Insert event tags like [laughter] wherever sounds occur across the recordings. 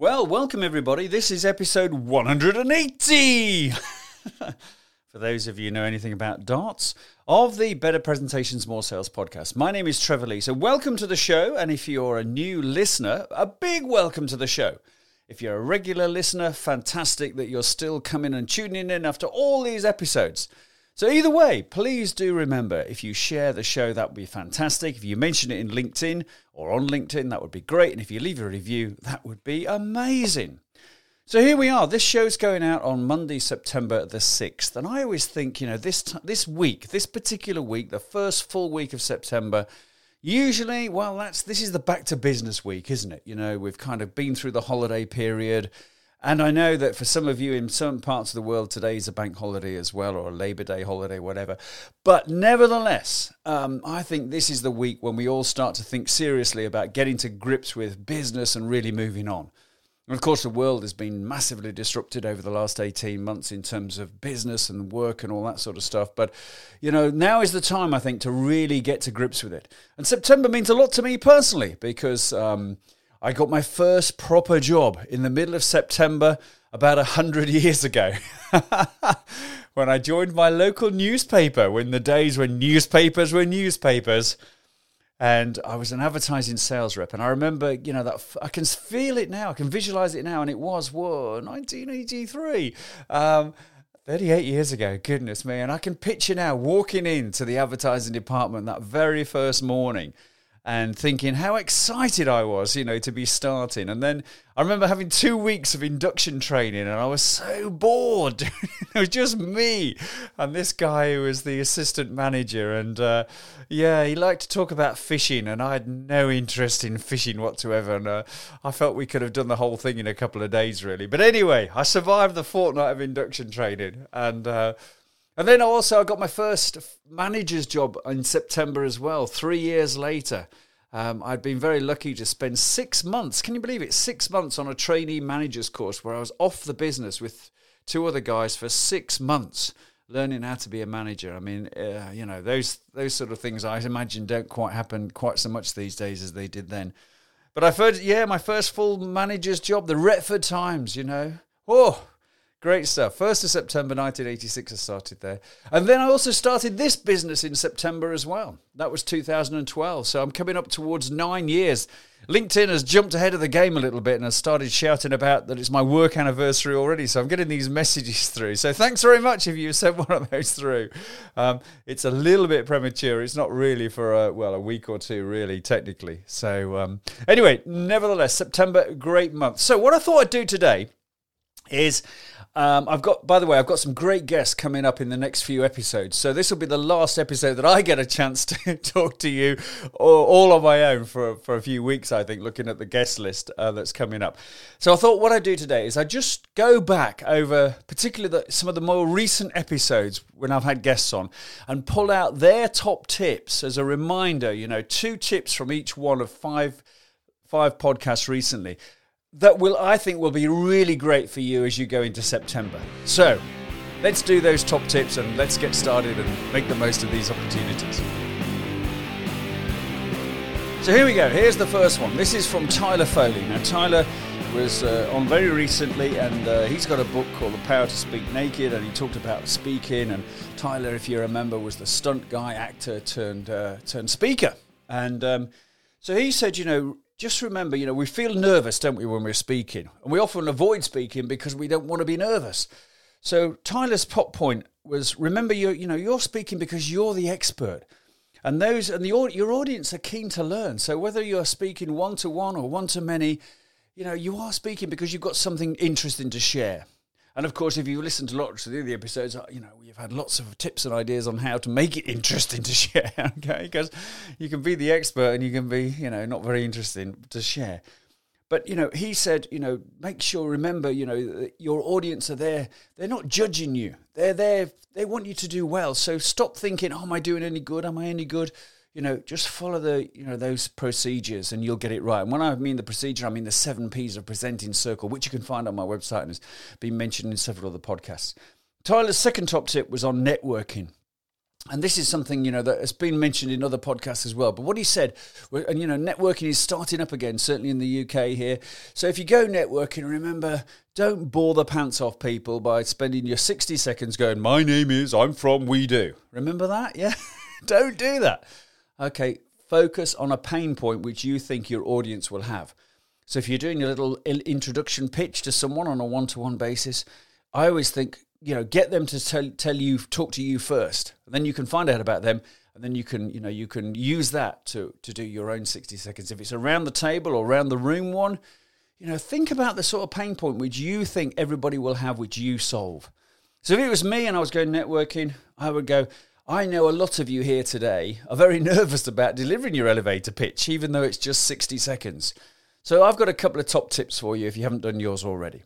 Well, welcome everybody. This is episode 180. [laughs] For those of you who know anything about darts, of the Better Presentations, More Sales podcast. My name is Trevor Lee. So, welcome to the show. And if you're a new listener, a big welcome to the show. If you're a regular listener, fantastic that you're still coming and tuning in after all these episodes. So, either way, please do remember if you share the show, that would be fantastic. If you mention it in LinkedIn or on LinkedIn, that would be great. And if you leave a review, that would be amazing. So here we are. This show's going out on Monday, September the 6th. And I always think, you know, this, t- this week, this particular week, the first full week of September, usually, well, that's this is the back to business week, isn't it? You know, we've kind of been through the holiday period. And I know that for some of you in certain parts of the world, today is a bank holiday as well, or a Labor Day holiday, whatever. But nevertheless, um, I think this is the week when we all start to think seriously about getting to grips with business and really moving on. And of course, the world has been massively disrupted over the last 18 months in terms of business and work and all that sort of stuff. But, you know, now is the time, I think, to really get to grips with it. And September means a lot to me personally because. Um, I got my first proper job in the middle of September about a hundred [laughs] years ago [laughs] when I joined my local newspaper when the days when newspapers were newspapers. And I was an advertising sales rep. And I remember, you know, that I can feel it now. I can visualize it now. And it was, whoa, 1983. Um, 38 years ago, goodness me. And I can picture now walking into the advertising department that very first morning and thinking how excited I was, you know, to be starting. And then I remember having two weeks of induction training and I was so bored. [laughs] it was just me and this guy who was the assistant manager. And uh, yeah, he liked to talk about fishing and I had no interest in fishing whatsoever. And uh, I felt we could have done the whole thing in a couple of days, really. But anyway, I survived the fortnight of induction training and. Uh, and then also I got my first manager's job in September as well, three years later. Um, I'd been very lucky to spend six months, can you believe it? Six months on a trainee manager's course where I was off the business with two other guys for six months learning how to be a manager. I mean, uh, you know, those those sort of things I imagine don't quite happen quite so much these days as they did then. But I heard, yeah, my first full manager's job, the Retford Times, you know. Oh, Great stuff. 1st of September 1986, I started there. And then I also started this business in September as well. That was 2012. So I'm coming up towards nine years. LinkedIn has jumped ahead of the game a little bit and has started shouting about that it's my work anniversary already. So I'm getting these messages [laughs] through. So thanks very much if you sent one of those through. Um, it's a little bit premature. It's not really for, a, well, a week or two, really, technically. So um, anyway, nevertheless, September, great month. So what I thought I'd do today is um, I've got, by the way, I've got some great guests coming up in the next few episodes. So this will be the last episode that I get a chance to [laughs] talk to you all, on my own for for a few weeks. I think looking at the guest list uh, that's coming up. So I thought what I'd do today is I just go back over, particularly the, some of the more recent episodes when I've had guests on, and pull out their top tips as a reminder. You know, two tips from each one of five five podcasts recently that will I think will be really great for you as you go into September. So, let's do those top tips and let's get started and make the most of these opportunities. So here we go. Here's the first one. This is from Tyler Foley. Now Tyler was uh, on very recently, and uh, he's got a book called The Power to Speak Naked, and he talked about speaking. And Tyler, if you remember, was the stunt guy, actor turned uh, turned speaker, and um, so he said, you know, just remember, you know, we feel nervous, don't we, when we're speaking? And we often avoid speaking because we don't want to be nervous. So Tyler's pop point was remember you you know you're speaking because you're the expert. And those and the your audience are keen to learn. So whether you're speaking one to one or one to many, you know, you are speaking because you've got something interesting to share. And of course, if you listen to lots of the other episodes, uh, you know, you've had lots of tips and ideas on how to make it [laughs] interesting to share, [laughs] okay? Because you can be the expert and you can be, you know, not very interesting to share. But, you know, he said, you know, make sure, remember, you know, your audience are there. They're not judging you. They're there. They want you to do well. So stop thinking, oh, am I doing any good? Am I any good? You know, just follow the, you know, those procedures and you'll get it right. And when I mean the procedure, I mean the seven P's of presenting circle, which you can find on my website and has been mentioned in several other podcasts. Tyler's second top tip was on networking. and this is something you know that has been mentioned in other podcasts as well. But what he said, and you know, networking is starting up again, certainly in the UK here. So if you go networking, remember, don't bore the pants off people by spending your sixty seconds going, "My name is, I'm from We Do." Remember that? Yeah, [laughs] don't do that. Okay, focus on a pain point which you think your audience will have. So if you're doing a little introduction pitch to someone on a one-to-one basis, I always think you know get them to tell tell you talk to you first. And then you can find out about them and then you can you know you can use that to to do your own 60 seconds. If it's around the table or around the room one you know think about the sort of pain point which you think everybody will have which you solve. So if it was me and i was going networking i would go i know a lot of you here today are very [laughs] nervous about delivering your elevator pitch even though it's just 60 seconds so i've got a couple of top tips for you if you haven't done yours already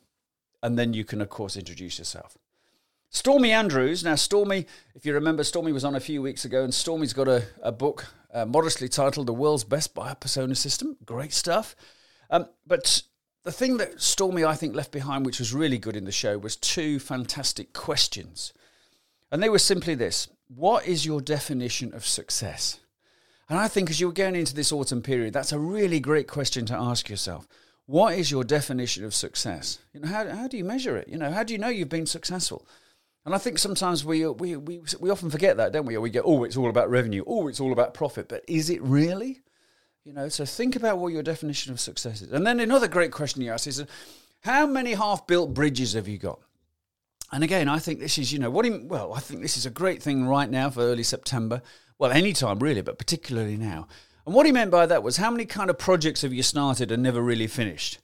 and then you can of course introduce yourself Stormy Andrews. Now, Stormy, if you remember, Stormy was on a few weeks ago, and Stormy's got a, a book uh, modestly titled The World's Best Buyer Persona System. Great stuff. Um, but the thing that Stormy, I think, left behind, which was really good in the show, was two fantastic questions. And they were simply this What is your definition of success? And I think as you're going into this autumn period, that's a really great question to ask yourself. What is your definition of success? You know, how, how do you measure it? You know, how do you know you've been successful? And I think sometimes we, uh, we, we, we often forget that, don't we? We go, oh, it's all about revenue. Oh, it's all about profit. But is it really? You know, so think about what your definition of success is. And then another great question you ask is, uh, how many half-built bridges have you got? And again, I think this is, you know, what? In, well, I think this is a great thing right now for early September. Well, any time really, but particularly now. And what he meant by that was, how many kind of projects have you started and never really finished?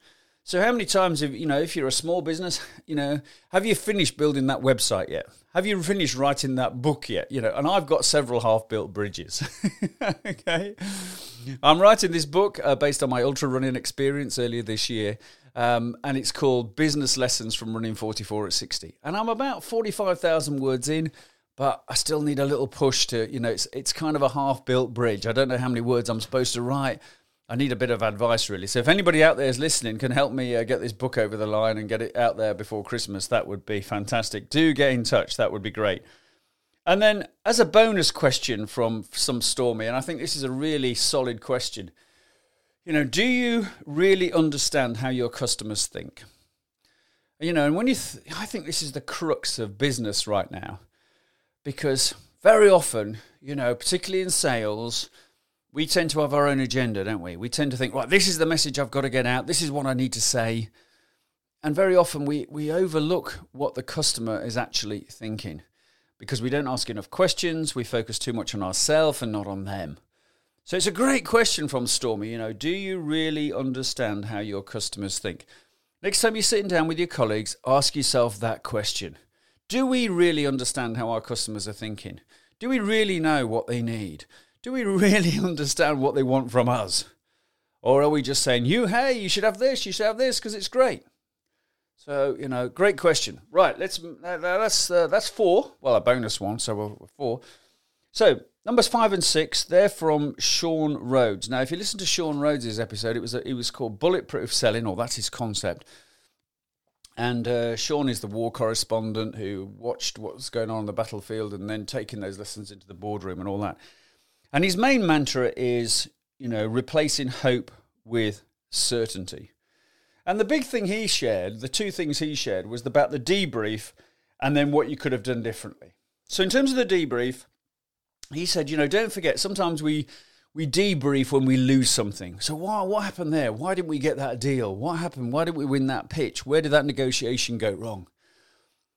So how many times have you know if you're a small business, [laughs] you know, have you finished building that website yet? Have you finished writing that book yet? You know, and I've got several half-built bridges. [laughs] okay, I'm writing this book uh, based on my ultra running experience earlier this year, um, and it's called Business Lessons from Running 44 at 60. And I'm about 45,000 words in, but I still need a little push to, you know, it's it's kind of a half-built bridge. I don't know how many words I'm supposed to write. I need a bit of advice, really. So if anybody out there is listening can help me uh, get this book over the line and get it out there before Christmas, that would be fantastic. Do get in touch. That would be great. And then, as a bonus question from some Stormy, and I think this is a really solid question. You know, do you really understand how your customers think? You know, and when you, th- I think this is the crux of business right now, because very often, you know, particularly in sales, we tend to have our own agenda, don't we? We tend to think, right, this is the message I've got to get out. This is what I need to say. And very often we, we overlook what the customer is actually thinking because we don't ask enough questions. We focus too much on ourselves and not on them. So it's a great question from Stormy. You know, do you really understand how your customers think? Next time you're sitting down with your colleagues, ask yourself that question. Do we really understand how our customers are thinking? Do we really know what they need? Do we [laughs] really understand what they want from us? Or are we just saying, you, hey, you should have this, you should have this because it's great? So, you know, great question. Right, let's, uh, that's, uh, that's four. Well, a bonus one, so we're four. So, numbers five and six, they're from Sean Rhodes. Now, if you listen to Sean Rhodes' episode, it was, it was called Bulletproof Selling, or that's his concept. And uh, Sean is the war correspondent who watched what was going on on the battlefield and then taking those lessons into the boardroom and all that. And his main mantra is, you know, replacing hope with certainty. And the big thing he shared, the two things he shared, was about the debrief and then what you could have done differently. So, in terms of the debrief, he said, you know, don't forget, sometimes we we debrief when we lose something. So why, what happened there? Why didn't we get that deal? What happened? Why didn't we win that pitch? Where did that negotiation go wrong?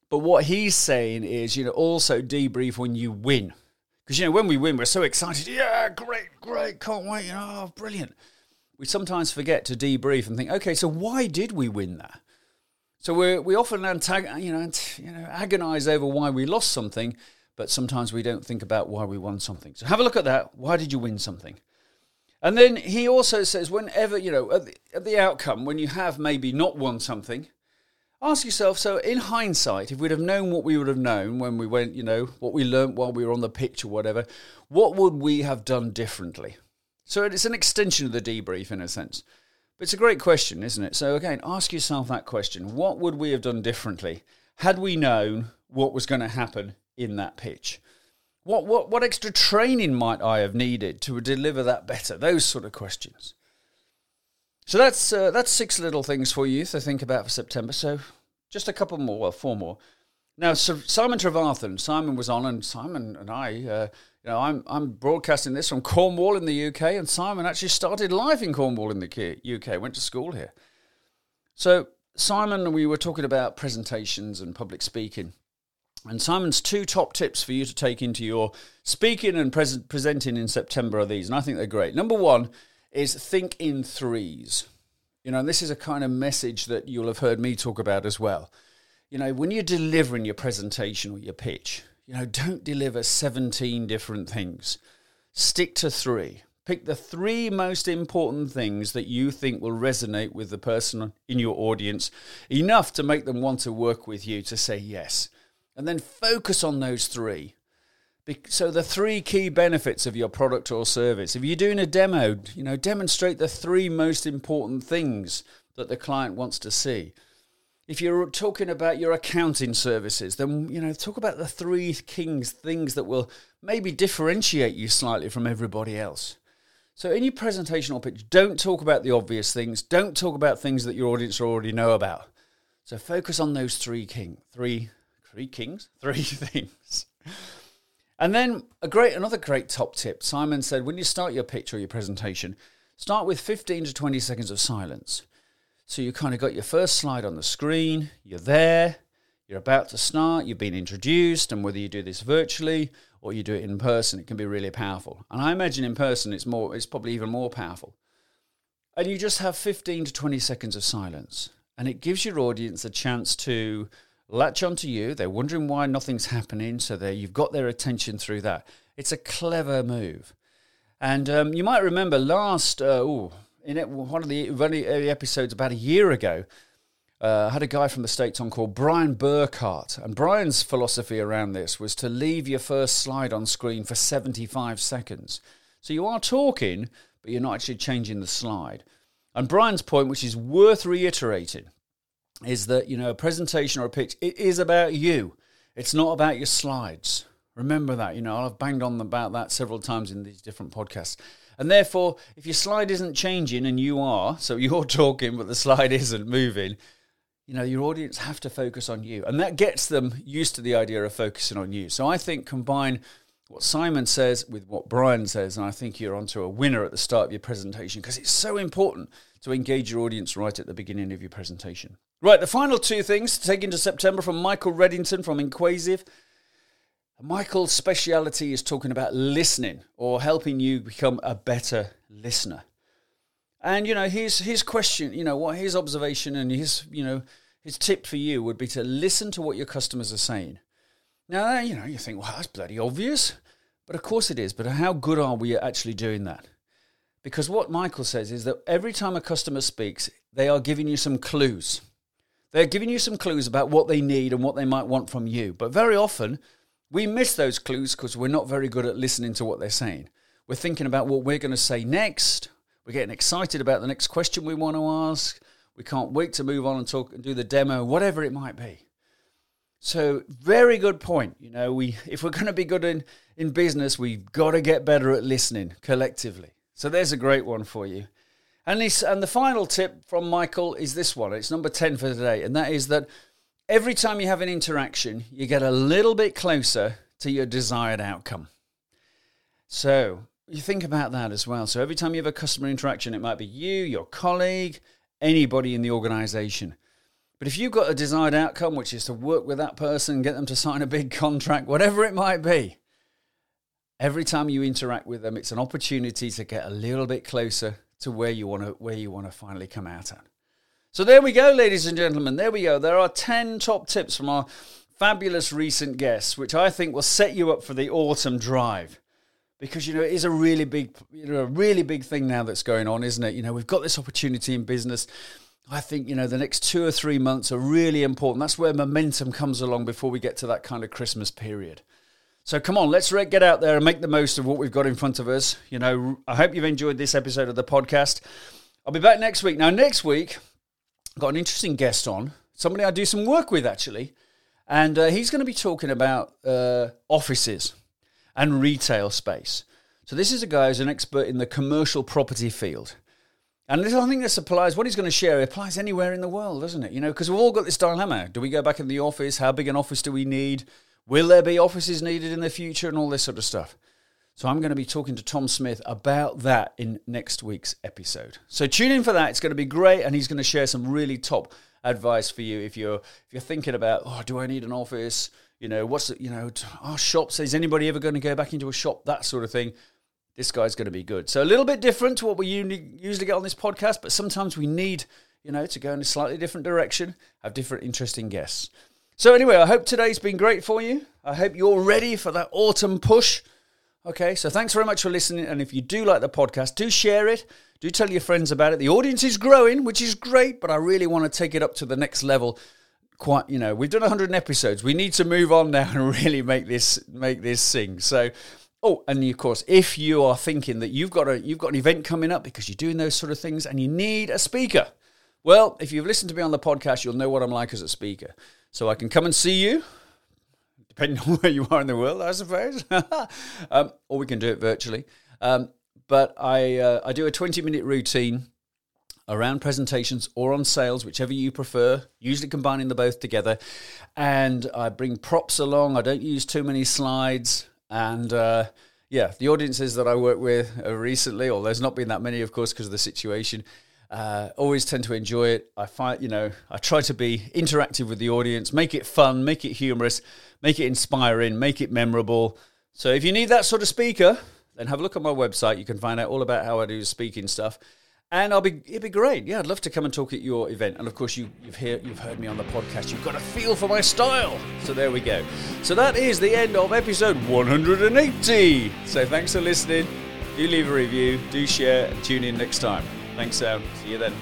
But what he's saying is, you know, also debrief when you win. Because, you know, when we win, we're so excited. Yeah, great, great, can't wait. You know, oh, brilliant. We sometimes forget to debrief and think, okay, so why did we win that? So we we often antag- you know, you know, agonize over why we lost something, but sometimes we don't think about why we won something. So have a look at that. Why did you win something? And then he also says, whenever, you know, at the, at the outcome, when you have maybe not won something, ask yourself so in hindsight if we'd have known what we would have known when we went you know what we learnt while we were on the pitch or whatever what would we have done differently? So it's an extension of the debrief in a sense. But it's a great question isn't it? So again ask yourself that question. What would we have done differently had we known what was going to happen in that pitch? What, what, what extra training might I have needed to deliver that better? Those sort of questions. So that's uh, that's six little things for you to think about for September. So just a couple more, well, four more. Now, so Simon Trevarthen, Simon was on, and Simon and I, uh, you know, I'm I'm broadcasting this from Cornwall in the UK, and Simon actually started life in Cornwall in the UK, went to school here. So Simon, we were talking about presentations and public speaking, and Simon's two top tips for you to take into your speaking and presenting in September are these, and I think they're great. Number one is think in threes. You know, and this is a kind of message that you'll have heard me talk about as well. You know, when you're delivering your presentation or your pitch, you know, don't deliver 17 different things. Stick to three. Pick the three most important things that you think will resonate with the person in your audience enough to make them want to work with you to say yes. And then focus on those three. So the three key benefits of your product or service. If you're doing a demo, you know, demonstrate the three most important things that the client wants to see. If you're talking about your accounting services, then you know, talk about the three kings things that will maybe differentiate you slightly from everybody else. So in your presentation or pitch, don't talk about the obvious things. Don't talk about things that your audience already know about. So focus on those three king, three, three kings, [laughs] three things. And then a great another great top tip. Simon said when you start your pitch or your presentation, start with 15 to 20 seconds of silence. So you kind of got your first slide on the screen, you're there, you're about to start, you've been introduced, and whether you do this virtually or you do it in person, it can be really powerful. And I imagine in person it's more it's probably even more powerful. And you just have 15 to 20 seconds of silence. And it gives your audience a chance to latch onto you. They're wondering why nothing's happening, so you've got their attention through that. It's a clever move. And um, you might remember last, uh, ooh, in it, one of the early episodes about a year ago, uh, I had a guy from the States on called Brian Burkhart. And Brian's philosophy around this was to leave your first slide on screen for 75 seconds. So you are talking, but you're not actually changing the slide. And Brian's point, which is worth reiterating, is that you know a presentation or a pitch it is about you. It's not about your slides. Remember that you know i've banged on about that several times in these different podcasts. And therefore if your slide isn't changing and you are so [laughs] you're talking but the slide isn't moving you know your audience have to focus on you. And that gets them used to the idea of focusing on you. So i think combine what simon says with what brian says and i think you're onto a winner at the start of your presentation because it's so important to engage your audience right at the beginning of your presentation Right, the final two things to take into September from Michael Reddington from Inquasive. Michael's speciality is talking about listening or helping you become a better listener. And you know, his his question, you know, what his observation and his, you know, his tip for you would be to listen to what your customers are saying. Now, you know, you think, well, that's bloody obvious. But of course it is. But how good are we at actually doing that? Because what Michael says is that every time a customer speaks, they are giving you some clues. They're giving you some clues about what they need and what they might want from you. But very often, we miss those clues because we're not very good at listening to what they're saying. We're thinking about what we're going to say next. We're getting excited about the next question we want to ask. We can't wait to move on and talk and do the demo, whatever it might be. So, very good point. You know, we if we're going to be good in, in business, we've got to get better at listening collectively. So, there's a great one for you. And, this, and the final tip from Michael is this one. It's number 10 for today. And that is that every time you have an interaction, you get a little bit closer to your desired outcome. So you think about that as well. So every time you have a customer interaction, it might be you, your colleague, anybody in the organization. But if you've got a desired outcome, which is to work with that person, get them to sign a big [laughs] contract, whatever it might be, every time you interact with them, it's an opportunity to get a little bit closer to where you want to where you want to finally come out at. So there we go, ladies and gentlemen. There we go. There are 10 top tips from our fabulous recent guests, which I think will set you up for the autumn drive. Because you know it is a really big, you know, a really big thing now that's going on, isn't it? You know, we've got this opportunity in business. I think you know the next two or three months are really important. That's where momentum comes along before we get to that kind of Christmas period. So come on, let's get out there and make the most of what we've got in front of us. You know, I hope you've enjoyed this episode of the podcast. I'll be back next week. Now, next week, I've got an interesting guest on, somebody I do some work with actually, and uh, he's going to be talking about uh, offices. and retail space. So this is a guy who's an expert in the commercial property field. And this, I think this applies, what he's going to share applies anywhere in the world, doesn't it? You know, because we've all got this dilemma. Do we go back in the office? How big an office do we need? Will there be offices needed in the future and all this sort of stuff? So I'm going to be talking to Tom Smith about that in next week's episode. So tune in for that. It's going to be great, and he's going to share some really top advice for you if you're if you're thinking about oh do I need an office? You know what's the, you know our shops? Is anybody ever going to go back into a shop? That sort of thing. This guy's going to be good. So a little bit different to what we usually get on this podcast, but sometimes we need you know to go in a slightly different direction, have different interesting guests. So anyway, I hope today's been great for you. I hope you're ready for that autumn push. Okay, so thanks very much for listening. And if you do like the podcast, do share it. Do tell your friends about it. The audience is growing, which is great, but I really want to take it up to the next level. Quite, you know, we've done 100 episodes. We need to move on now [laughs] and really make this make this sing. So, oh, and of course, if you are thinking that you've got a you've got an event coming up because you're doing those sort of things and you need a speaker, well, if you've listened to me on the podcast, you'll know what I'm like as a speaker. So I can come and see you depending [laughs] on where you are in the world, I suppose. [laughs] um, or we can do it virtually. Um, but I, uh, I do a 20 minute routine around presentations or on sales, whichever you prefer, usually combining the both together. And I bring props along. I don't use too many slides. And uh, yeah, the audiences that I work with uh, recently, or there's not been that many, of course, because of the situation, uh, always tend to enjoy it. I find, you know, I try to be interactive with the audience, make it fun, make it humorous, make it inspiring, make it memorable. So if you need that sort of speaker, then have a look at my website. You can find out all about how I do speaking stuff. And I'll be it'd be great. Yeah, I'd love to come and talk at your event. And of course, you, you've hear, you've heard me on the podcast. You've got a feel for my style. So there we go. So that is the end of episode 180. So thanks for listening. Do leave a review, do share, and tune in next time. Thanks, Sam. See you then.